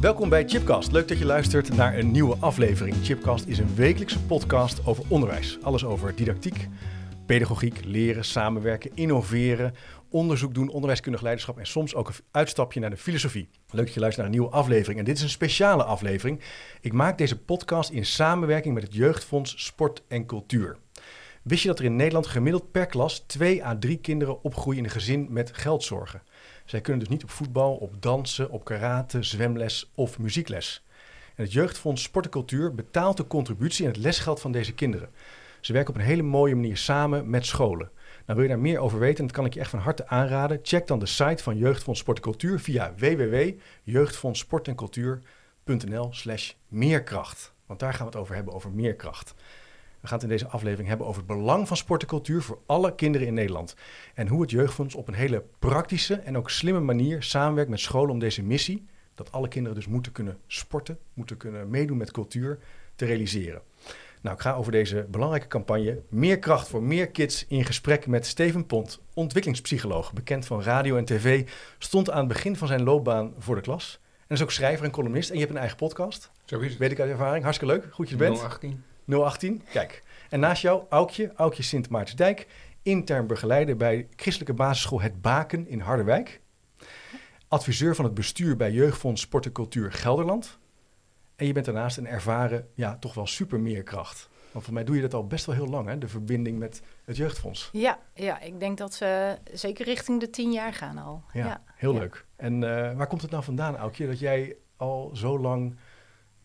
Welkom bij Chipcast. Leuk dat je luistert naar een nieuwe aflevering. Chipcast is een wekelijkse podcast over onderwijs. Alles over didactiek, pedagogiek, leren, samenwerken, innoveren, onderzoek doen, onderwijskundig leiderschap en soms ook een uitstapje naar de filosofie. Leuk dat je luistert naar een nieuwe aflevering. En dit is een speciale aflevering. Ik maak deze podcast in samenwerking met het Jeugdfonds Sport en Cultuur. Wist je dat er in Nederland gemiddeld per klas 2 à 3 kinderen opgroeien in een gezin met geldzorgen? Zij kunnen dus niet op voetbal, op dansen, op karate, zwemles of muziekles. En het Jeugdfonds Sport en Cultuur betaalt de contributie en het lesgeld van deze kinderen. Ze werken op een hele mooie manier samen met scholen. Nou, wil je daar meer over weten, en dat kan ik je echt van harte aanraden. Check dan de site van Jeugdfonds Sport en Cultuur via www.jeugdfondssportencultuur.nl slash meerkracht. Want daar gaan we het over hebben, over meerkracht. We gaan het in deze aflevering hebben over het belang van sport en cultuur voor alle kinderen in Nederland. En hoe het Jeugdfonds op een hele praktische en ook slimme manier samenwerkt met scholen om deze missie, dat alle kinderen dus moeten kunnen sporten, moeten kunnen meedoen met cultuur, te realiseren. Nou, ik ga over deze belangrijke campagne Meer kracht voor meer kids in gesprek met Steven Pont, ontwikkelingspsycholoog, bekend van radio en tv, stond aan het begin van zijn loopbaan voor de klas. En is ook schrijver en columnist en je hebt een eigen podcast. Zo is het. Weet ik uit ervaring. Hartstikke leuk. Goed je bent. 018. 018, kijk. En naast jou Aukje, Aukje Sint Maartensdijk, intern begeleider bij christelijke basisschool Het Baken in Harderwijk. Adviseur van het bestuur bij Jeugdfonds Sport en Cultuur Gelderland. En je bent daarnaast een ervaren, ja, toch wel supermeerkracht. Want voor mij doe je dat al best wel heel lang, hè? de verbinding met het Jeugdfonds. Ja, ja, ik denk dat ze zeker richting de tien jaar gaan al. Ja, heel leuk. En uh, waar komt het nou vandaan, Aukje, dat jij al zo lang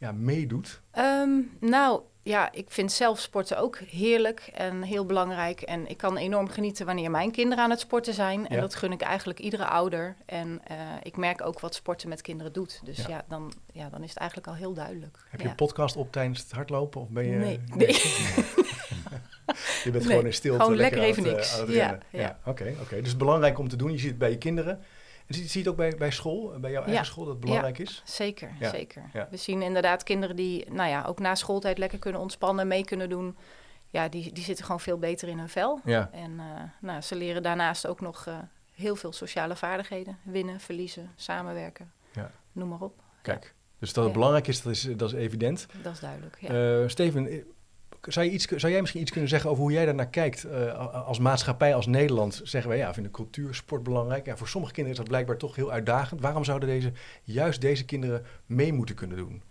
ja, meedoet? Um, nou, ja, ik vind zelf sporten ook heerlijk en heel belangrijk. En ik kan enorm genieten wanneer mijn kinderen aan het sporten zijn. En dat gun ik eigenlijk iedere ouder. En uh, ik merk ook wat sporten met kinderen doet. Dus ja, ja dan, ja dan is het eigenlijk al heel duidelijk. Heb je een podcast op tijdens het hardlopen? Of ben je... Nee. nee. je bent gewoon in stilte. Gewoon lekker, lekker even het, niks. Uh, ja, ja. Oké, oké. Okay. Dus belangrijk om te doen. Je ziet het bij je kinderen. En zie je het ook bij, bij school, bij jouw eigen ja. school, dat het belangrijk ja, is? Zeker, ja. zeker. We zien inderdaad kinderen die nou ja, ook na schooltijd lekker kunnen ontspannen, mee kunnen doen. Ja, die, die zitten gewoon veel beter in hun vel. En uh, nou, ze leren daarnaast ook nog uh, heel veel sociale vaardigheden. Winnen, verliezen, samenwerken, noem maar op. Kijk, dus dat het belangrijk is dat, is, dat is evident. Dat is duidelijk, ja. Uh, Steven, zou, je iets, zou jij misschien iets kunnen zeggen over hoe jij daar naar kijkt? Uh, als maatschappij, als Nederland, zeggen wij ja, vinden cultuur, sport belangrijk. Ja, voor sommige kinderen is dat blijkbaar toch heel uitdagend. Waarom zouden deze, juist deze kinderen mee moeten kunnen doen?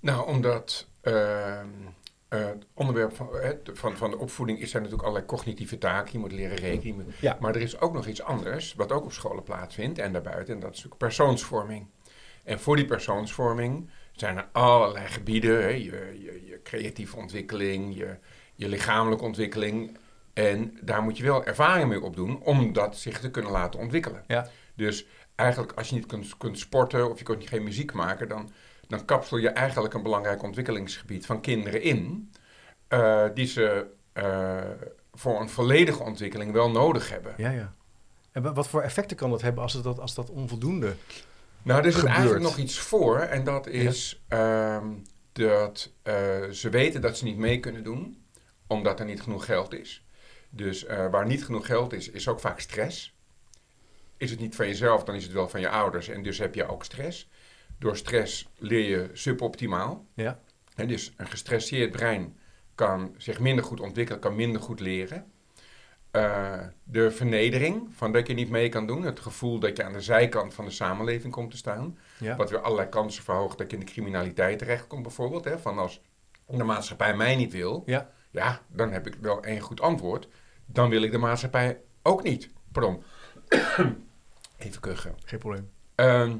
Nou, omdat uh, het onderwerp van, van, van de opvoeding is er natuurlijk allerlei cognitieve taken. Je moet leren rekenen. Ja. Maar er is ook nog iets anders, wat ook op scholen plaatsvindt en daarbuiten. En dat is natuurlijk persoonsvorming. En voor die persoonsvorming zijn er allerlei gebieden. Hè? Je, je, je, creatieve ontwikkeling, je, je lichamelijke ontwikkeling. En daar moet je wel ervaring mee opdoen om dat zich te kunnen laten ontwikkelen. Ja. Dus eigenlijk als je niet kunt, kunt sporten of je kunt geen muziek maken, dan, dan kapsel je eigenlijk een belangrijk ontwikkelingsgebied van kinderen in. Uh, die ze uh, voor een volledige ontwikkeling wel nodig hebben. Ja, ja. En wat voor effecten kan dat hebben als, het dat, als dat onvoldoende nou, er is eigenlijk nog iets voor. En dat is ja. um, dat uh, ze weten dat ze niet mee kunnen doen, omdat er niet genoeg geld is. Dus uh, waar niet genoeg geld is, is ook vaak stress. Is het niet van jezelf, dan is het wel van je ouders. En dus heb je ook stress. Door stress leer je suboptimaal. Ja. En dus een gestresseerd brein kan zich minder goed ontwikkelen, kan minder goed leren. Uh, de vernedering van dat je niet mee kan doen. Het gevoel dat je aan de zijkant van de samenleving komt te staan. Ja. Wat weer allerlei kansen verhoogt dat je in de criminaliteit terechtkomt bijvoorbeeld. Hè? Van als de maatschappij mij niet wil, ja. ja, dan heb ik wel één goed antwoord. Dan wil ik de maatschappij ook niet. Pardon. Even kuchen. Geen probleem. Uh,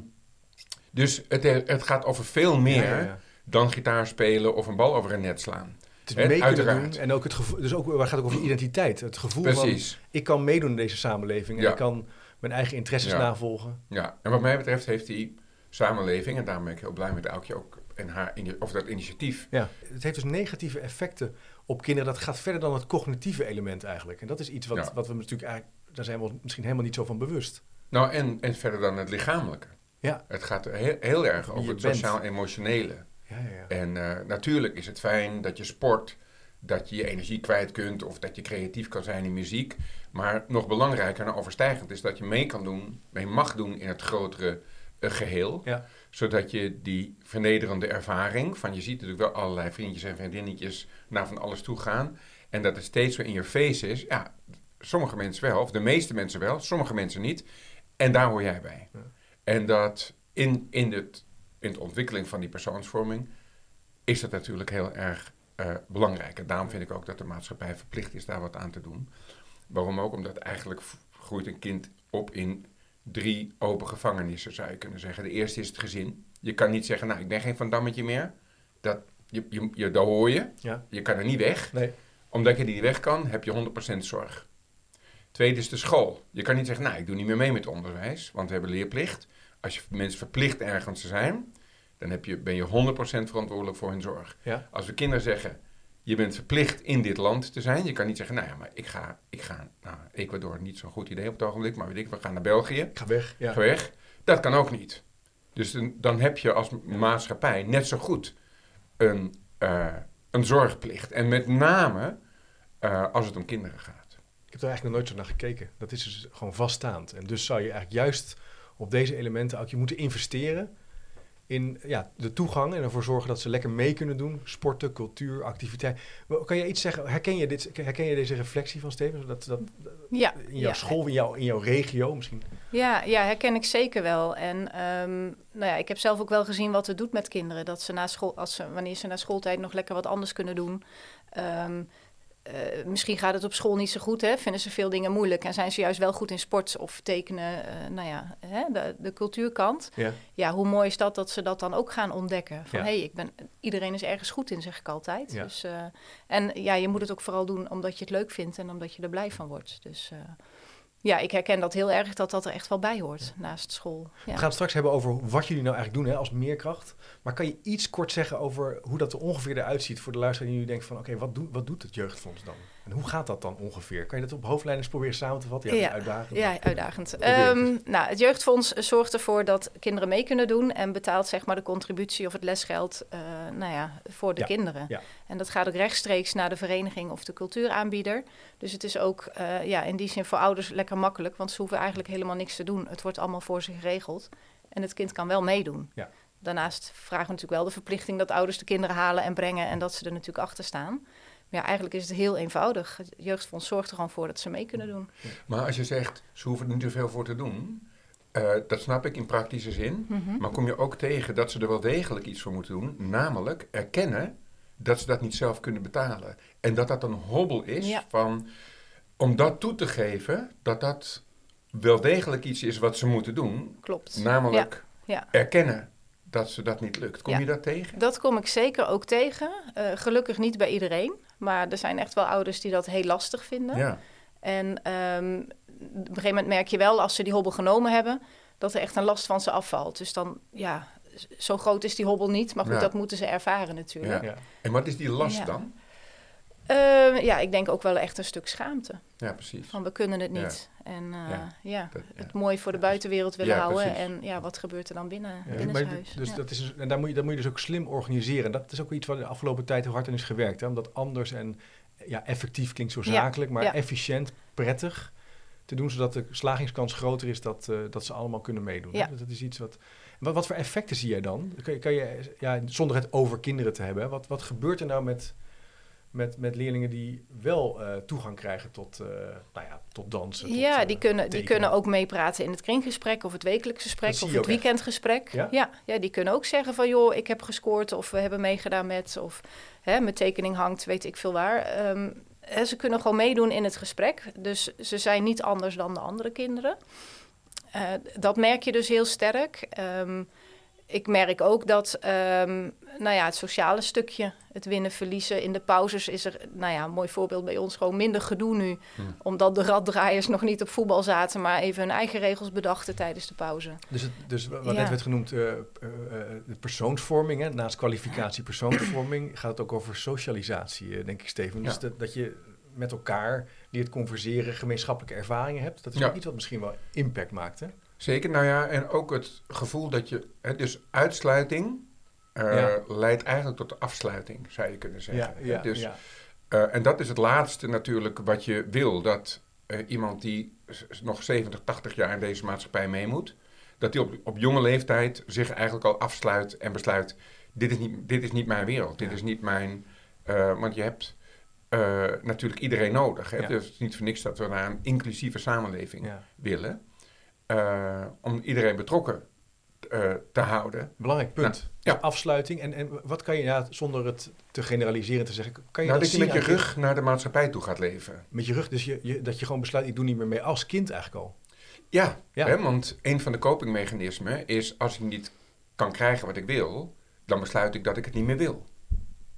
dus het, het, gaat over veel meer ja, ja, dan gitaar spelen of een bal over een net slaan. Het is mee kunnen doen en ook het gevoel, dus ook, waar gaat het ook over identiteit. Het gevoel Precies. van, ik kan meedoen in deze samenleving en ja. ik kan mijn eigen interesses ja. navolgen. Ja, en wat mij betreft heeft die samenleving, en daarom ben ik heel blij met Aukje ook en haar, of dat initiatief. Ja, het heeft dus negatieve effecten op kinderen. Dat gaat verder dan het cognitieve element eigenlijk. En dat is iets wat, Ja. wat we natuurlijk eigenlijk, daar zijn we ons misschien helemaal niet zo van bewust. Nou, en, en verder dan het lichamelijke. Ja, Het gaat heel, heel erg over je het sociaal-emotionele. Ja, ja. ja. En eh, natuurlijk is het fijn dat je sport, dat je je energie kwijt kunt of dat je creatief kan zijn in muziek. Maar nog belangrijker en overstijgend is dat je mee kan doen, mee mag doen in het grotere eh, geheel. Ja. zodat je die vernederende ervaring van je ziet natuurlijk wel allerlei vriendjes en vriendinnetjes naar van alles toe gaan. En dat het steeds zo in je face is. Ja, sommige mensen wel, of de meeste mensen wel, sommige mensen niet. En daar hoor jij bij. En dat in, in, het, in de ontwikkeling van die persoonsvorming is dat natuurlijk heel erg uh, belangrijk. En daarom vind ik ook dat de maatschappij verplicht is daar wat aan te doen. Waarom ook? Omdat eigenlijk groeit een kind op in drie open gevangenissen, zou je kunnen zeggen. De eerste is het gezin. Je kan niet zeggen, nou, ik ben geen Van Dammetje meer. Dat, je, je, je, dat hoor je. Ja. Je kan er niet weg. Nee. Omdat je niet weg kan, heb je 100% zorg. Tweede is de school. Je kan niet zeggen, nou, ik doe niet meer mee met onderwijs, want we hebben leerplicht. Als je mensen verplicht ergens te zijn, dan heb je, ben je 100% verantwoordelijk voor hun zorg. Ja. Als we kinderen zeggen, je bent verplicht in dit land te zijn. Je kan niet zeggen, nou ja, maar ik ga, ik ga nou, Ecuador, niet zo'n goed idee op het ogenblik, maar weet ik, we gaan naar België. Ik ga weg, ja. Ga weg. Dat kan ook niet. Dus dan, dan heb je als maatschappij net zo goed een, uh, een zorgplicht. En met name uh, als het om kinderen gaat. Ik heb er eigenlijk nog nooit zo naar gekeken. Dat is dus gewoon vaststaand. En dus zou je eigenlijk juist op deze elementen ook je moeten investeren in ja, de toegang en ervoor zorgen dat ze lekker mee kunnen doen. Sporten, cultuur, activiteit. Kan je iets zeggen? Herken je, dit, herken je deze reflectie van Steven? Dat, dat, ja, in jouw school, in, jouw, in jouw regio misschien? Ja, ja, herken ik zeker wel. En um, nou ja, ik heb zelf ook wel gezien wat het doet met kinderen. Dat ze na school, als ze, wanneer ze na schooltijd nog lekker wat anders kunnen doen. Um, uh, misschien gaat het op school niet zo goed, hè? vinden ze veel dingen moeilijk en zijn ze juist wel goed in sport of tekenen, uh, nou ja, hè? De, de, cultuurkant. Ja. ja, hoe mooi is dat dat ze dat dan ook gaan ontdekken? Van hé, hey, ik ben, iedereen is ergens goed in, zeg ik altijd. Ja. Dus, uh, en ja, je moet het ook vooral doen omdat je het leuk vindt en omdat je er blij van wordt. Dus ja, ik herken dat heel erg dat dat er echt wel bij hoort naast school. Ja. We gaan het straks hebben over wat jullie nou eigenlijk doen hè, als meerkracht. Maar kan je iets kort zeggen over hoe dat er ongeveer eruit ziet voor de luisteraar die nu denkt van oké, wat, doet wat doet het jeugdfonds dan? En hoe gaat dat dan ongeveer? Kan je dat op hoofdlijnen proberen samen te vatten? Ja, ja uitdagend. Ja, uitdagend. Um, nou, het jeugdfonds zorgt ervoor dat kinderen mee kunnen doen en betaalt zeg maar de contributie of het lesgeld uh, nou ja, voor de kinderen. Ja. En dat gaat ook rechtstreeks naar de vereniging of de cultuuraanbieder. Dus het is ook uh, ja, in die zin voor ouders lekker makkelijk, want ze hoeven eigenlijk helemaal niks te doen. Het wordt allemaal voor ze geregeld en het kind kan wel meedoen. Ja. Daarnaast vragen we natuurlijk wel de verplichting dat ouders de kinderen halen en brengen en dat ze er natuurlijk achter staan. Maar ja, eigenlijk is het heel eenvoudig. Het jeugdfonds zorgt er gewoon voor dat ze mee kunnen doen. Maar als je zegt, ze hoeven er niet zoveel voor te doen, uh, dat snap ik in praktische zin. Mhm. Maar kom je ook tegen dat ze er wel degelijk iets voor moeten doen, namelijk erkennen dat ze dat niet zelf kunnen betalen. En dat dat een hobbel is van, om dat toe te geven, dat dat wel degelijk iets is wat ze moeten doen. Klopt. Namelijk ja. erkennen dat ze dat niet lukt. Kom je dat tegen? Dat kom ik zeker ook tegen. Uh, gelukkig niet bij iedereen. Maar er zijn echt wel ouders die dat heel lastig vinden. Ja. En um, op een gegeven moment merk je wel, als ze die hobbel genomen hebben, dat er echt een last van ze afvalt. Dus dan, ja, zo groot is die hobbel niet. Maar goed, dat moeten ze ervaren natuurlijk. Ja. En wat is die last dan? Uh, ja, ik denk ook wel echt een stuk schaamte. Ja, precies. Van we kunnen het niet. En uh, ja, het mooi voor de buitenwereld willen houden. En ja, wat gebeurt er dan binnen, binnen het huis? Dus dat is, en daar moet, je, dat moet je dus ook slim organiseren. Dat is ook iets wat de afgelopen tijd heel hard aan is gewerkt. Hè? Omdat anders en ja, effectief klinkt zo zakelijk, maar efficiënt, prettig te doen, zodat de slagingskans groter is dat, uh, dat ze allemaal kunnen meedoen. Ja. Dat is iets wat, wat. Wat voor effecten zie jij dan? Kan je, kan je ja, zonder het over kinderen te hebben, wat, wat gebeurt er nou met met, met leerlingen die wel uh, toegang krijgen tot, uh, nou ja, tot dansen. Tot, ja, die, uh, kunnen, die kunnen ook meepraten in het kringgesprek of het wekelijkse gesprek of het weekendgesprek. Ja? ja? Ja, die kunnen ook zeggen van joh, ik heb gescoord of we hebben meegedaan met of hè, mijn tekening hangt, weet ik veel waar. Um, hè, ze kunnen gewoon meedoen in het gesprek. Dus ze zijn niet anders dan de andere kinderen. dat merk je dus heel sterk. Um, ik merk ook dat um, nou ja, het sociale stukje, het winnen, verliezen. In de pauzes is er, nou ja, een mooi voorbeeld bij ons, gewoon minder gedoe nu. Hmm. Omdat de raddraaiers nog niet op voetbal zaten, maar even hun eigen regels bedachten tijdens de pauze. Dus, het, dus wat net werd genoemd, uh, uh, de persoonsvorming, hè? naast kwalificatie persoonsvorming, gaat het ook over socialisatie, denk ik, Steven. Dus dat, dat je met elkaar die het converseren, gemeenschappelijke ervaringen hebt. Dat is ook iets wat misschien wel impact maakt, hè? Zeker, nou ja, en ook het gevoel dat je, hè, dus uitsluiting uh, leidt eigenlijk tot de afsluiting, zou je kunnen zeggen. Ja, ja, dus, uh, en dat is het laatste natuurlijk wat je wil, dat uh, iemand die nog 70, 80 jaar in deze maatschappij mee moet, dat hij op, op jonge leeftijd zich eigenlijk al afsluit en besluit: dit is niet, dit is niet mijn wereld, dit is niet mijn. Want je hebt natuurlijk iedereen nodig. Hè? Dus het is niet voor niks dat we naar een inclusieve samenleving willen. Uh, om iedereen betrokken te houden. Belangrijk punt. Nou, ja. Afsluiting. En, en wat kan je, ja, zonder het te generaliseren te zeggen, kan je nou, dat, dat je met je rug naar de maatschappij toe gaat leven. Met je rug, dus je, je, dat je gewoon besluit, ik doe niet meer mee als kind eigenlijk al. Ja, ja. Hè, want een van de copingmechanismen is als ik niet kan krijgen wat ik wil, dan besluit ik dat ik het niet meer wil.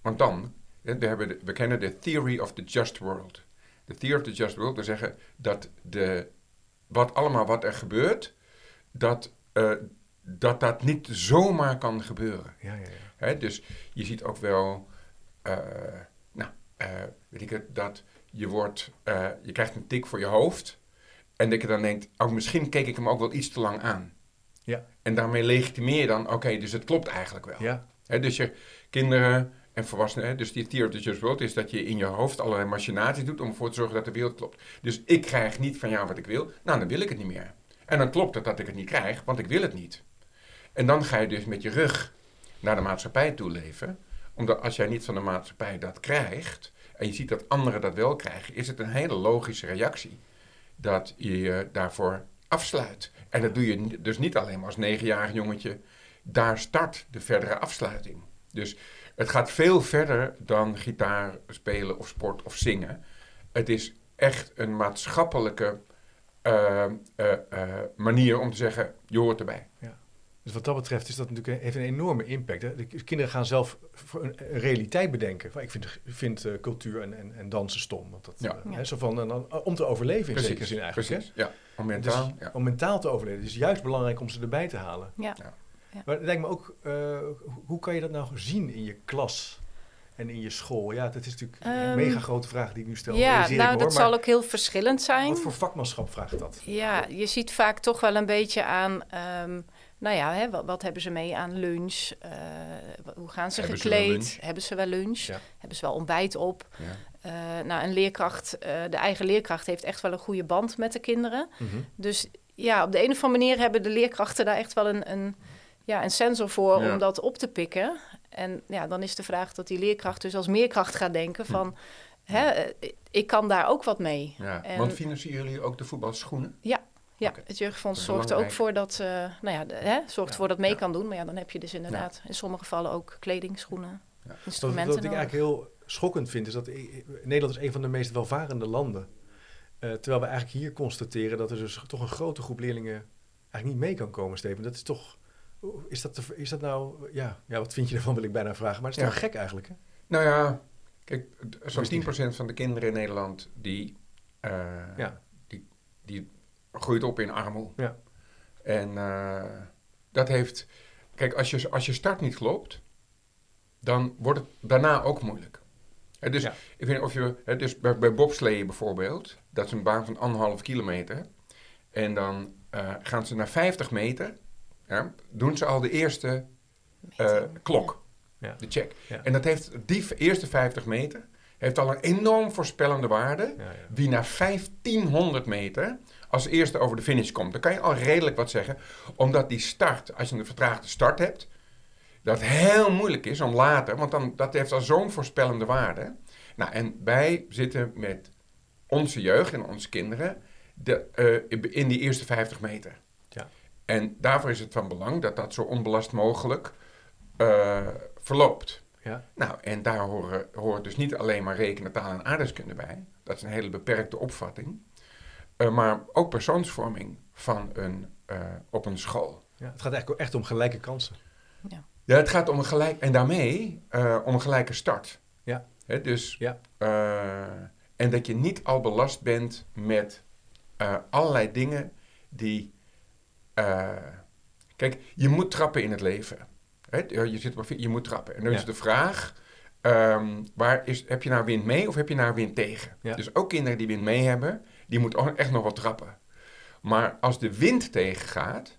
Want dan, we, hebben de, we kennen de theory of the just world. De theory of the just world wil zeggen dat de, wat allemaal wat er gebeurt, dat, uh, dat dat niet zomaar kan gebeuren. Ja, ja, ja. Hè, dus je ziet ook wel, uh, nou, uh, weet ik het, dat je wordt, je krijgt een tik voor je hoofd. En dat je dan denkt, oh, misschien keek ik hem ook wel iets te lang aan. Ja. En daarmee legitimeer je dan, oké, dus het klopt eigenlijk wel. Ja. dus je kinderen en volwassenen, dus die theory of the just world is dat je in je hoofd allerlei machinaties doet om ervoor te zorgen dat de wereld klopt. Dus ik krijg niet van jou wat ik wil, nou dan wil ik het niet meer. En dan klopt het dat ik het niet krijg, want ik wil het niet. En dan ga je dus met je rug naar de maatschappij toe leven. Omdat als jij niet van de maatschappij dat krijgt, en je ziet dat anderen dat wel krijgen, is het een hele logische reactie dat je je daarvoor afsluit. En dat doe je dus niet alleen maar als negenjarig jongetje. Daar start de verdere afsluiting. Dus het gaat veel verder dan gitaar spelen of sport of zingen. Het is echt een maatschappelijke uh, uh, manier om te zeggen, je hoort erbij. Ja. Dus wat dat betreft is dat natuurlijk heeft een enorme impact. Hè? De kinderen gaan zelf een realiteit bedenken. Ik vind, vind uh, cultuur en, en, en, dansen stom. Want dat, ja. uh, hè, zo van, dan, om te overleven in precies, zekere zin eigenlijk. Precies, hè? ja. Om mentaal, dus, ja. om mentaal te overleven. Het is juist belangrijk om ze erbij te halen. Ja. ja. Maar het lijkt me ook, uh, hoe kan je dat nou zien in je klas? en in je school? Ja, dat is natuurlijk um, een ehm, mega grote vraag die ik nu stel. Ja, nou, dat zal ook heel verschillend zijn. Wat voor vakmanschap vraagt dat? Ja, je ziet vaak toch wel een beetje aan... Um, nou ja, hè, wat, wat, hebben ze mee aan lunch? Uh, hoe gaan ze hebben gekleed? Ze hebben ze wel lunch? Hebben ze wel ontbijt op? Ja. Uh, nou, een leerkracht, uh, de eigen leerkracht heeft echt wel een goede band met de kinderen. Mm -hmm. Dus ja, op de een of andere manier hebben de leerkrachten daar echt wel een, een, ja, een sensor voor ja. om dat op te pikken. En ja, dan is de vraag dat die leerkracht dus als meerkracht gaat denken hm. van... Hè, ik kan daar ook wat mee. Ja, en, want financieren jullie ook de voetbalschoenen? Ja, ja, het jeugdfonds zorgt er ook voor dat, uh, nou ja, de, hè, zorgt voor dat mee kan doen. Maar ja, dan heb je dus inderdaad in sommige gevallen ook kleding, schoenen, ja. instrumenten. Wat, wat ik eigenlijk heel schokkend vind, is dat Nederland is een van de meest welvarende landen. Uh, terwijl we eigenlijk hier constateren dat er dus toch een grote groep leerlingen eigenlijk niet mee kan komen, Steven. Dat is toch, is dat, is dat nou, ja, ja, wat vind je ervan wil ik bijna vragen. Maar het is toch gek eigenlijk, hè? Nou ja, kijk, zo'n 10% van de kinderen in Nederland die, uh, ja. die, die groeit op in armoede. Ja. En uh, dat heeft... Kijk, als je, als je start niet klopt, dan wordt het daarna ook moeilijk. He, dus, ja. ik weet of je, he, dus bij, bij bobsleeën bijvoorbeeld, dat is een baan van anderhalf kilometer. En dan uh, gaan ze naar 50 meter, ja, doen ze al de eerste uh, klok, ja. de check. En dat heeft die eerste 50 meter, heeft al een enorm voorspellende waarde. Wie na 1500 meter als eerste over de finish komt. Dan kan je al redelijk wat zeggen. Omdat die start, als je een vertraagde start hebt, dat heel moeilijk is om later, want dan, dat heeft al zo'n voorspellende waarde. Nou, en wij zitten met onze jeugd en onze kinderen de, uh, in die eerste 50 meter. En daarvoor is het van belang dat dat zo onbelast mogelijk uh, verloopt. Ja. Nou, en daar horen, hoort dus niet alleen maar rekenen, taal en aardrijkskunde bij. Dat is een hele beperkte opvatting. Uh, maar ook persoonsvorming van een, uh, op een school. Ja, het gaat eigenlijk echt om gelijke kansen. Ja, ja het gaat om een gelijk... En daarmee uh, om een gelijke start. Ja. Hè, dus... Ja. en dat je niet al belast bent met allerlei dingen die... kijk, je moet trappen in het leven. Hè? Je, zit op, je moet trappen. En dan ja. is de vraag... Um, waar is, heb je nou wind mee of heb je nou wind tegen? Ja. Dus ook kinderen die wind mee hebben die moet echt nog wat trappen. Maar als de wind tegengaat,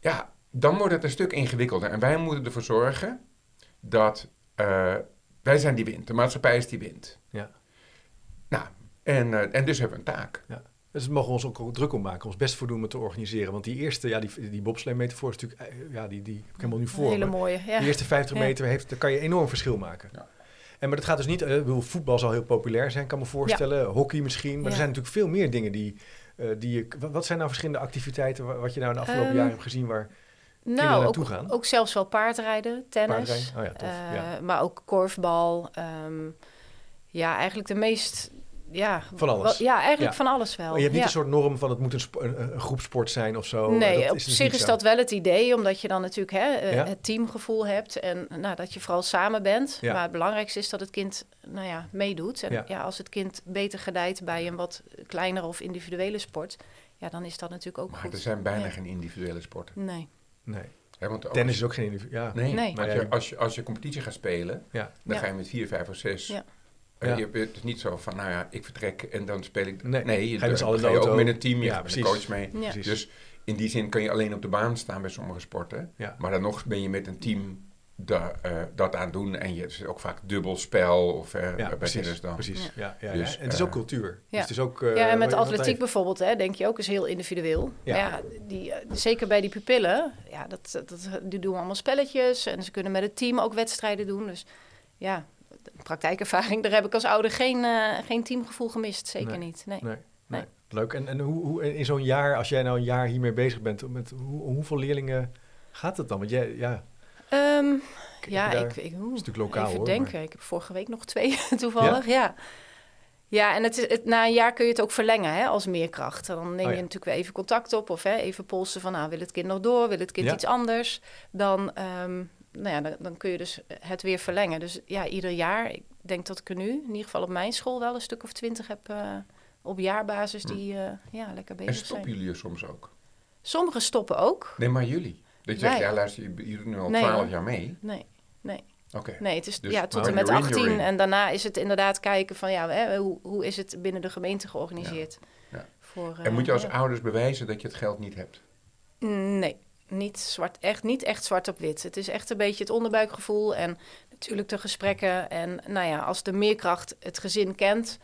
ja, dan wordt het een stuk ingewikkelder. En wij moeten ervoor zorgen dat uh, wij zijn die wind. De maatschappij is die wind. Ja. Nou, en, uh, en dus hebben we een taak. Ja. Dus we mogen ons ook druk om maken, ons best voor doen om het te organiseren. Want die eerste, ja, die, die bobslee-metafoor is natuurlijk, eh, ja, die, die heb ik helemaal nu voor. Een hele mooie, ja. De eerste 50 meter heeft, daar kan je enorm verschil maken. Ja. En maar dat gaat dus niet, uh, voetbal zal heel populair zijn, kan me voorstellen. Hockey misschien, maar er zijn natuurlijk veel meer dingen die, uh, die je... Wat zijn nou verschillende activiteiten, wat je nou de afgelopen um, jaren hebt gezien waar nou, naartoe ook, gaan? ook zelfs wel paardrijden, tennis. Oh ja, tof, uh, maar ook korfbal. Um, ja, eigenlijk de meest ja, van alles. ja, eigenlijk van alles wel. Maar je hebt niet een soort norm van het moet een, een, een groepsport zijn of zo. Nee, dat op is dus zich is dat wel het idee, omdat je dan natuurlijk hè, eh, het teamgevoel hebt en nou, dat je vooral samen bent. Maar het belangrijkste is dat het kind nou ja, meedoet. En ja. als het kind beter gedijt bij een wat kleinere of individuele sport, ja, dan is dat natuurlijk ook maar goed. er zijn bijna geen individuele sporten. Nee. Nee. want Tennis is ook geen individuele. Ja. Nee, nee. Maar als, je, als, je, als je competitie gaat spelen, dan ga je met vier, vijf of zes ja. Je, het is niet zo van, nou ja, ik vertrek en dan speel ik... Nee, nee je, ga dus je ook met een team, je ja, hebt een coach mee. Ja. Dus in die zin kan je alleen op de baan staan bij sommige sporten. Ja. Maar dan nog ben je met een team da, uh, dat aan doen. En je, is ook vaak dubbelspel of uh, ja, bij precies, dan. Precies, ja. Ja, dus, En het is ook cultuur. Ja, dus het is ook, uh, ja en met atletiek bijvoorbeeld, hè, denk je ook, is heel individueel. Ja. ja die, zeker bij die pupillen, ja, dat, dat, die doen allemaal spelletjes. En ze kunnen met het team ook wedstrijden doen. Dus ja, praktijkervaring, daar heb ik als ouder geen, uh, geen teamgevoel gemist. Zeker niet. Nee. Nee, nee. Leuk. En, en hoe, hoe in zo'n jaar, als jij nou een jaar hiermee bezig bent, met hoe, hoeveel leerlingen gaat het dan? Want jij, ja. Um, ja, ik, ik hoe, is natuurlijk lokaal even hoor, denken. Maar... Ik heb vorige week nog twee toevallig. Ja. ja. Ja, en het is, het, na een jaar kun je het ook verlengen hè, als meerkracht. Dan neem oh, je natuurlijk weer even contact op of hè, even polsen van... nou, wil het kind nog door, wil het kind ja. iets anders? Dan, um, nou ja, dan, dan, kun je dus het weer verlengen. Dus ja, ieder jaar, ik denk dat ik er nu, in ieder geval op mijn school, wel een stuk of twintig heb uh, op jaarbasis die uh, ja, lekker bezig zijn. En stoppen jullie er soms ook? Sommigen stoppen ook. Nee, maar jullie? Dat je zegt, ja luister, jullie doen nu al twaalf nee, jaar mee. Nee, nee. Okay. Nee, het is dus, ja, tot en met 18. En daarna is het inderdaad kijken van ja, hè, hoe, hoe is het binnen de gemeente georganiseerd. Ja. Ja. Voor, en moet je als ja. ouders bewijzen dat je het geld niet hebt? Nee niet, zwart, echt, niet echt zwart op wit. Het is echt een beetje het onderbuikgevoel en natuurlijk de gesprekken. En nou ja, als de meerkracht het gezin kent,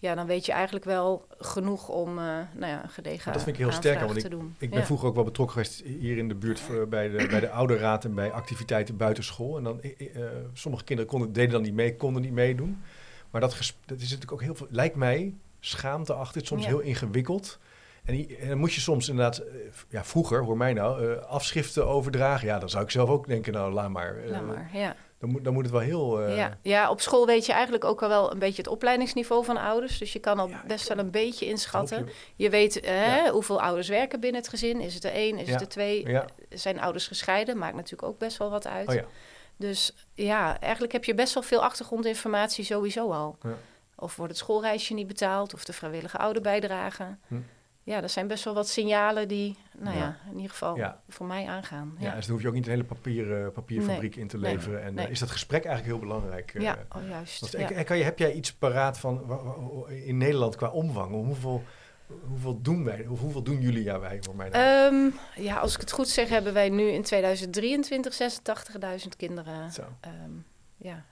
ja, dan weet je eigenlijk wel genoeg om uh, nou ja, gedegen Dat vind ik heel sterk, want ik, ik ben vroeger ook wel betrokken geweest hier in de buurt voor, bij, de, bij de ouderraad en bij activiteiten buitenschool. En dan, uh, sommige kinderen konden, deden dan niet mee, konden niet meedoen. Maar dat, dat is natuurlijk ook heel veel, lijkt mij, schaamte achter, soms heel ingewikkeld. En, dan moet je soms inderdaad, eh, ja, vroeger, hoor mij nou, uh, afschriften overdragen. Ja, dan zou ik zelf ook denken, nou, laat maar. Uh, laat maar, ja. Dan moet, dan moet het wel heel... Ja. ja, op school weet je eigenlijk ook al wel een beetje het opleidingsniveau van ouders. Dus je kan al best wel een beetje inschatten. Je. je. weet hoeveel ouders werken binnen het gezin. Is het er één, is het er twee? Zijn ouders gescheiden? Maakt natuurlijk ook best wel wat uit. Oh, dus ja, eigenlijk heb je best wel veel achtergrondinformatie sowieso al. Of wordt het schoolreisje niet betaald, of de vrijwillige ouderbijdrage. Hm ja, er zijn best wel wat signalen die, nou ja, in ieder geval voor mij aangaan. Ja, dus dan hoef je ook niet een hele papier, uh, papierfabriek in te leveren. en uh, is dat gesprek eigenlijk heel belangrijk? Uh, ja, oh, juist. Want, kan je, heb jij iets paraat van in Nederland qua omvang? Hoeveel, hoeveel doen wij, hoeveel doen jullie ja wij voor mij? Um, ja, als ik het goed zeg, hebben wij nu in 2023 86.000 kinderen um, ja,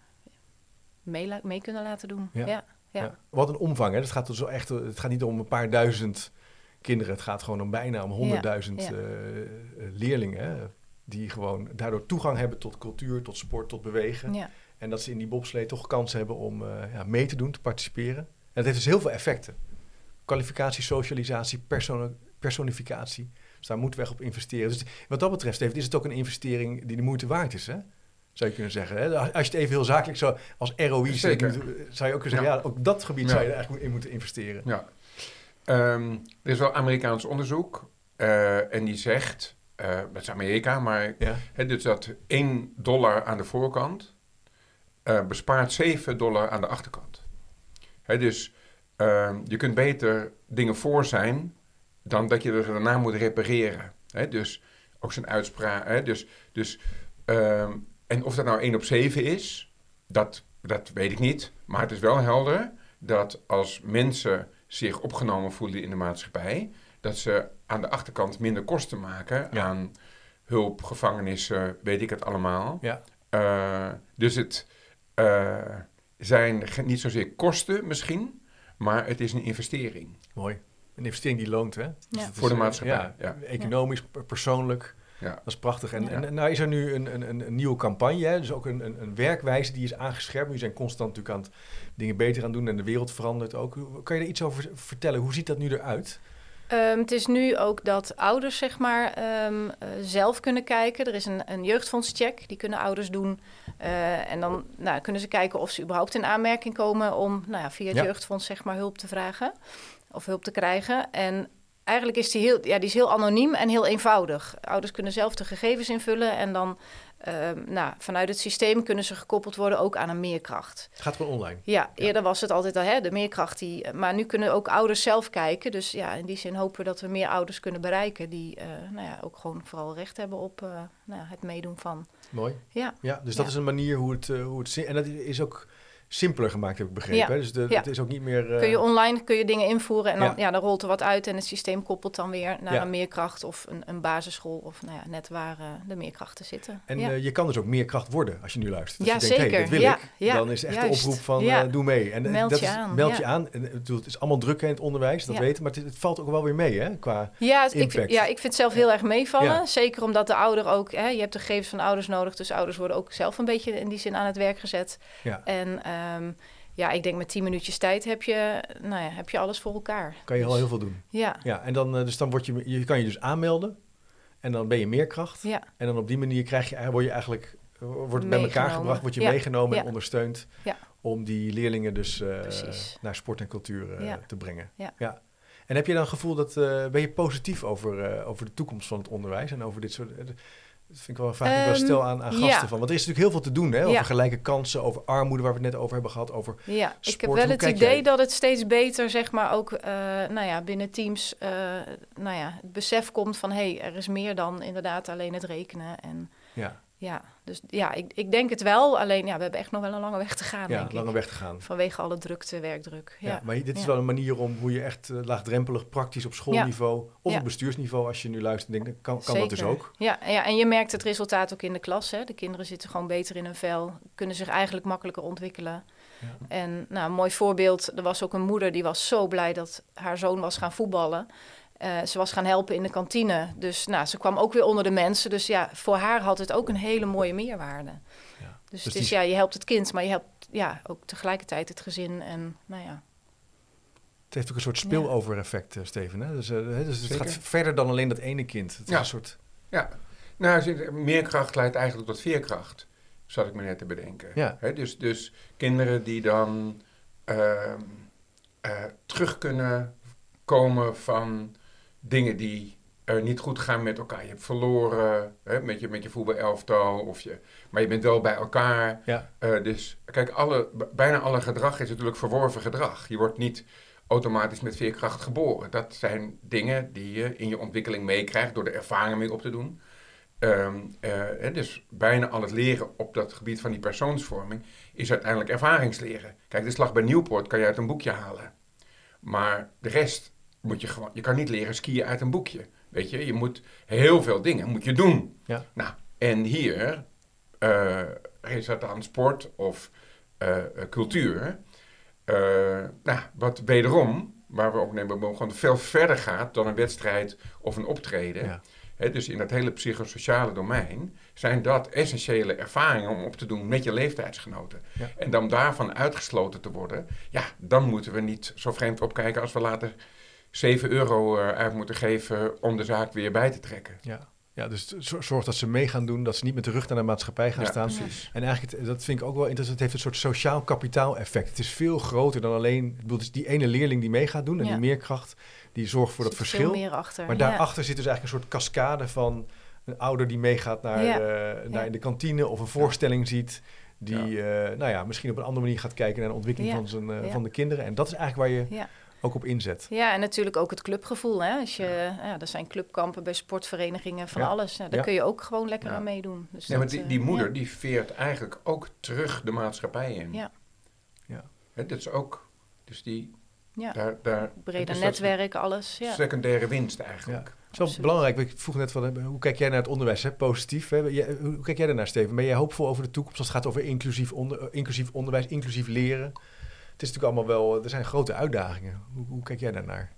mee, mee, kunnen laten doen. Ja. Ja. Wat een omvang, hè? Het gaat, dus echt, het gaat niet om een paar duizend kinderen. Het gaat gewoon om bijna om 100.000 ja, ja. uh, leerlingen. Die gewoon daardoor toegang hebben tot cultuur, tot sport, tot bewegen. Ja. En dat ze in die bobslee toch kans hebben om uh, ja, mee te doen, te participeren. En dat heeft dus heel veel effecten. Kwalificatie, socialisatie, perso personificatie. Dus daar moeten we echt op investeren. Dus wat dat betreft heeft, is het ook een investering die de moeite waard is. Hè? Zou je kunnen zeggen. Hè? Als je het even heel zakelijk zou, als ROI zou je ook kunnen zeggen, ja, ook dat gebied zou je er eigenlijk in moeten investeren. Ja. Um, er is wel Amerikaans onderzoek uh, en die zegt, uh, dat is Amerika, maar ja. dus dat 1 dollar aan de voorkant uh, bespaart 7 dollar aan de achterkant. Dus ehm, je kunt beter dingen voor zijn dan dat je er daarna moet repareren. Dus ook zijn uitspraak. Dus, dus, um, en of dat nou 1 op 7 is, dat, dat weet ik niet. Maar het is wel helder dat als mensen zich opgenomen voelen in de maatschappij, dat ze aan de achterkant minder kosten maken aan hulp, gevangenissen, weet ik het allemaal. Ja. Uh, dus het uh, zijn niet zozeer kosten misschien, maar het is een investering. Mooi. een investering die loont, hè? Dus Voor de maatschappij, ja. Economisch, persoonlijk. Ja. Dat is prachtig. En, en, nou is er nu een, een, een nieuwe campagne, hè? dus ook een, een, een werkwijze die is aangescherpt. Nu zijn constant natuurlijk aan het dingen beter aan doen en de wereld verandert ook. Kan je er iets over vertellen? Hoe ziet dat nu eruit? Um, het is nu ook dat ouders zeg maar, um, uh, zelf kunnen kijken. Er is een, een jeugdfondscheck, die kunnen ouders doen. Uh, en dan nou, kunnen ze kijken of ze überhaupt in aanmerking komen om nou ja, via het jeugdfonds zeg maar, hulp te vragen of hulp te krijgen. En eigenlijk is die heel, ja, die is heel anoniem en heel eenvoudig. Ouders kunnen zelf de gegevens invullen en dan Ehm, nou, vanuit het systeem kunnen ze gekoppeld worden ook aan een meerkracht. Het gaat wel online. Ja, eerder was het altijd al hè, de meerkracht. Die, maar nu kunnen ook ouders zelf kijken. Dus ja, in die zin hopen we dat we meer ouders kunnen bereiken... die uh, nou ja, ook gewoon vooral recht hebben op uh, nou, het meedoen van... Mooi. Ja, ja dus dat is een manier hoe het... Hoe het en dat is ook simpeler gemaakt, heb ik begrepen. Ja. Dus de, het is ook niet meer... Kun je online kun je dingen invoeren en dan, ja. dan rolt er wat uit... en het systeem koppelt dan weer naar een meerkracht of een, een basisschool... of nou ja, net waar uh, de meerkrachten zitten. En uh, je kan dus ook meerkracht worden als je nu luistert. Als ja, je denkt, zeker. Hey, dit wil ik, dan is echt de oproep van doe mee. En meld dat je is, aan. Meld je aan. En, het is allemaal druk in het onderwijs, dat weten. Maar het, het, valt ook wel weer mee, hè, qua ja, impact. Ik, ja, ik vind het zelf heel erg meevallen. Zeker omdat de ouder ook... Hè, je hebt de gegevens van ouders nodig... dus ouders worden ook zelf een beetje in die zin aan het werk gezet. En... Um, ja, ik denk met tien minuutjes tijd heb je, nou ja, heb je alles voor elkaar. Kan je dus, al heel veel doen. Ja. ja en dan, uh, dus dan word je, je kan je dus aanmelden en dan ben je meerkracht. Ja. En dan op die manier krijg je, word je eigenlijk wordt bij elkaar gebracht, word je meegenomen en ondersteund om die leerlingen dus uh, naar sport en cultuur uh, te brengen. Ja. En heb je dan het gevoel dat, ben je positief over, over de toekomst van het onderwijs en over dit soort... Dat vind ik wel vaak um, wel ehm, stel aan, aan gasten van. Want er is natuurlijk heel veel te doen. Hè? Over gelijke kansen, over armoede, waar we het net over hebben gehad. Over ja, ik heb wel het idee dat het steeds beter, zeg maar, ook uh, nou ja, binnen teams, uh, nou ja, het besef komt van hé, hey, er is meer dan inderdaad alleen het rekenen. En ja. Ja, dus ja, ik, ik denk het wel. Alleen ja, we hebben echt nog wel een lange weg te gaan. Ja, denk lange ik. weg te gaan. Vanwege alle drukte, werkdruk. Ja, ja maar dit is wel een manier om hoe je echt uh, laagdrempelig, praktisch op schoolniveau of op bestuursniveau, als je nu luistert, denkt, kan, kan dat dus ook. Ja, ja, en je merkt het resultaat ook in de klas. Hè. De kinderen zitten gewoon beter in hun vel, kunnen zich eigenlijk makkelijker ontwikkelen. En nou, een mooi voorbeeld, er was ook een moeder die was zo blij dat haar zoon was gaan voetballen. Uh, ze was gaan helpen in de kantine. Dus nou, ze kwam ook weer onder de mensen. Dus ja, voor haar had het ook een hele mooie meerwaarde. Ja. Dus, dus, het is, ja, je helpt het kind, maar je helpt ja, ook tegelijkertijd het gezin. En nou ja. Het heeft ook een soort spillover effect, ja. Eh, Steven. Hè? Dus, uh, dus het gaat verder dan alleen dat ene kind. Het ja. een soort... ja, nou, meerkracht leidt eigenlijk tot veerkracht. Zat ik me net te bedenken. Ja. Hè? Dus, dus kinderen die dan uh, terug kunnen komen van dingen die uh, niet goed gaan met elkaar. Je hebt verloren hè, met, je, met je voetbalelftal, of je, maar je bent wel bij elkaar. Ja. Uh, dus kijk, alle, bijna alle gedrag is natuurlijk verworven gedrag. Je wordt niet automatisch met veerkracht geboren. Dat zijn dingen die je in je ontwikkeling meekrijgt door de ervaringen mee op te doen. Um, uh, dus bijna al het leren op dat gebied van die persoonsvorming is uiteindelijk ervaringsleren. Kijk, de slag bij Nieuwpoort kan je uit een boekje halen. Maar de rest moet je gewoon, je kan niet leren skiën uit een boekje. Weet je, je moet heel veel dingen moet je doen. Ja. Nou, en hier uh, is het aan sport of uh, cultuur. Uh, nou, wat wederom, waar we ook nemen, gewoon veel verder gaat dan een wedstrijd of een optreden. Ja. He, dus in dat hele psychosociale domein zijn dat essentiële ervaringen om op te doen met je leeftijdsgenoten. Ja. En dan daarvan uitgesloten te worden, ja, dan moeten we niet zo vreemd opkijken als we later 7 euro uh, uit moeten geven om de zaak weer bij te trekken. Ja. Ja, dus zorg dat ze mee gaan doen, dat ze niet met de rug naar de maatschappij gaan ja, staan. Precies. En eigenlijk, dat vind ik ook wel interessant, het heeft een soort sociaal kapitaal effect. Het is veel groter dan alleen, ik bedoel, die ene leerling die mee gaat doen en ja. die meerkracht, die zorgt voor dat verschil. Veel meer achter. Maar daarachter zit dus eigenlijk een soort cascade van een ouder die meegaat naar, uh, naar in de kantine of een voorstelling ziet. Die, uh, nou ja, misschien op een andere manier gaat kijken naar de ontwikkeling van, zijn, uh, van de kinderen. En dat is eigenlijk waar je ook op inzet. Ja, en natuurlijk ook het clubgevoel. Hè? Als je, ja. er zijn clubkampen bij sportverenigingen, van alles. Nou, daar kun je ook gewoon lekker aan meedoen. Dus ja, dat, maar die, die moeder die veert eigenlijk ook terug de maatschappij in. Ja. ja. Hè, dat is ook, dus die... Ja, daar, daar, breder netwerk, alles. Ja. Secundaire winst eigenlijk. Ja. Het is wel belangrijk. Ik vroeg net van, hoe kijk jij naar het onderwijs? Hè? Positief. Hè? Hoe kijk jij daarnaar, Steven? Ben jij hoopvol over de toekomst als het gaat over inclusief, onder, inclusief onderwijs, inclusief leren? Het is natuurlijk allemaal wel, er zijn grote uitdagingen. Hoe, hoe kijk jij daarnaar?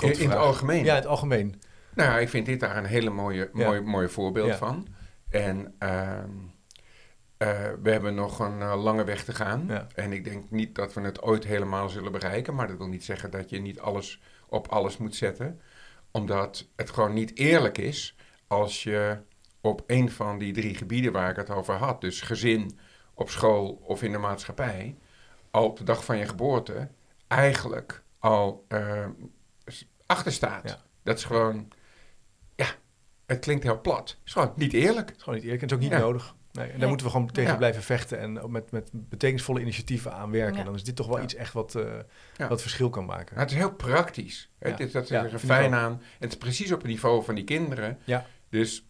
In, in, het algemeen? Ja, in het algemeen. Nou, ik vind dit daar een hele mooie, mooie, mooie voorbeeld van. En ehm, eh, we hebben nog een eh, lange weg te gaan. En ik denk niet dat we het ooit helemaal zullen bereiken. Maar dat wil niet zeggen dat je niet alles op alles moet zetten. Omdat het gewoon niet eerlijk is als je op een van die drie gebieden waar ik het over had, dus gezin, op school of in de maatschappij, al op de dag van je geboorte eigenlijk al uh, achter staat. Dat is gewoon, ja, het klinkt heel plat. Het is gewoon niet eerlijk. Het is gewoon niet eerlijk en het is ook niet nodig. Nee, en daar moeten we gewoon tegen blijven vechten en met, met betekenisvolle initiatieven aan werken. Dan is dit toch wel iets echt wat, uh, wat verschil kan maken. het is heel praktisch. Het is, dat is er fijn aan. Het is precies op het niveau van die kinderen. Ja. Dus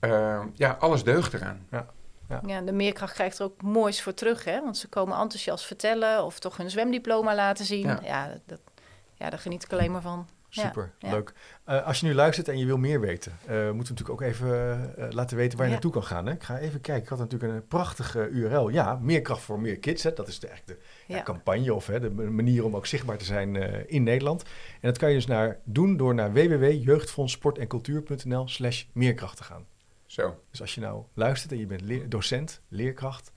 uh, ja, alles deugt eraan. Ja. Ja. ja, de meerkracht krijgt er ook moois voor terug, hè? Want ze komen enthousiast vertellen of toch hun zwemdiploma laten zien. Ja, ja, dat, ja daar geniet ik alleen maar van. Super, leuk. Uh, als je nu luistert en je wil meer weten, uh, moeten we natuurlijk ook even uh, laten weten waar je naartoe kan gaan. Hè? Ik ga even kijken. Ik had natuurlijk een prachtige URL. Ja, Meerkracht voor Meer Kids. Hè? Dat is de, eigenlijk de ja. campagne of hè, de manier om ook zichtbaar te zijn in Nederland. En dat kan je dus naar, doen door naar www.jeugdfondssportencultuur.nl slash meerkracht te gaan. Zo. Dus als je nou luistert en je bent docent, leerkracht,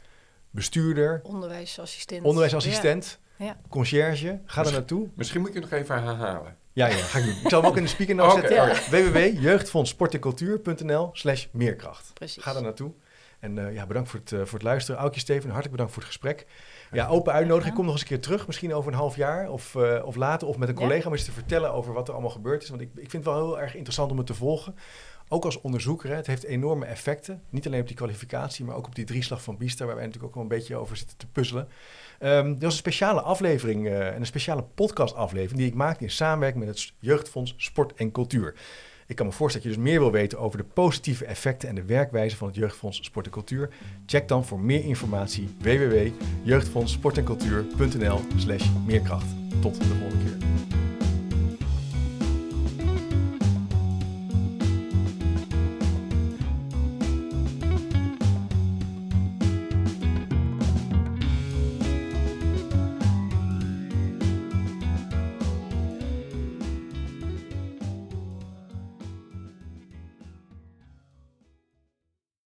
bestuurder... Onderwijsassistent. Onderwijsassistent, ja. conciërge, ga er naartoe. Misschien moet je nog even herhalen. Ja, ja, ga ik doen. Ik zal hem ook in de speaker nou zetten. Okay, www.jeugdfondssportencultuur.nl slash meerkracht. Precies. Ga er naartoe. En uh, ja, bedankt voor het, uh, voor het luisteren. Aukje Steven, hartelijk bedankt voor het gesprek. Ja, open uitnodiging. Kom nog eens een keer terug. Misschien over een half jaar of, uh, of later. Of met een collega om eens te vertellen over wat er allemaal gebeurd is. Want ik, ik vind het wel heel erg interessant om het te volgen. Ook als onderzoeker, hè, het heeft enorme effecten. Niet alleen op die kwalificatie, maar ook op die drieslag van Biester, waar wij natuurlijk ook wel een beetje over zitten te puzzelen. Um, er was een speciale aflevering uh, en een speciale podcastaflevering die ik maakte in samenwerking met het Jeugdfonds Sport en Cultuur. Ik kan me voorstellen dat je dus meer wil weten over de positieve effecten en de werkwijze van het Jeugdfonds Sport en Cultuur. Check dan voor meer informatie www.jeugdfondssportencultuur.nl slash meerkracht. Tot de volgende keer.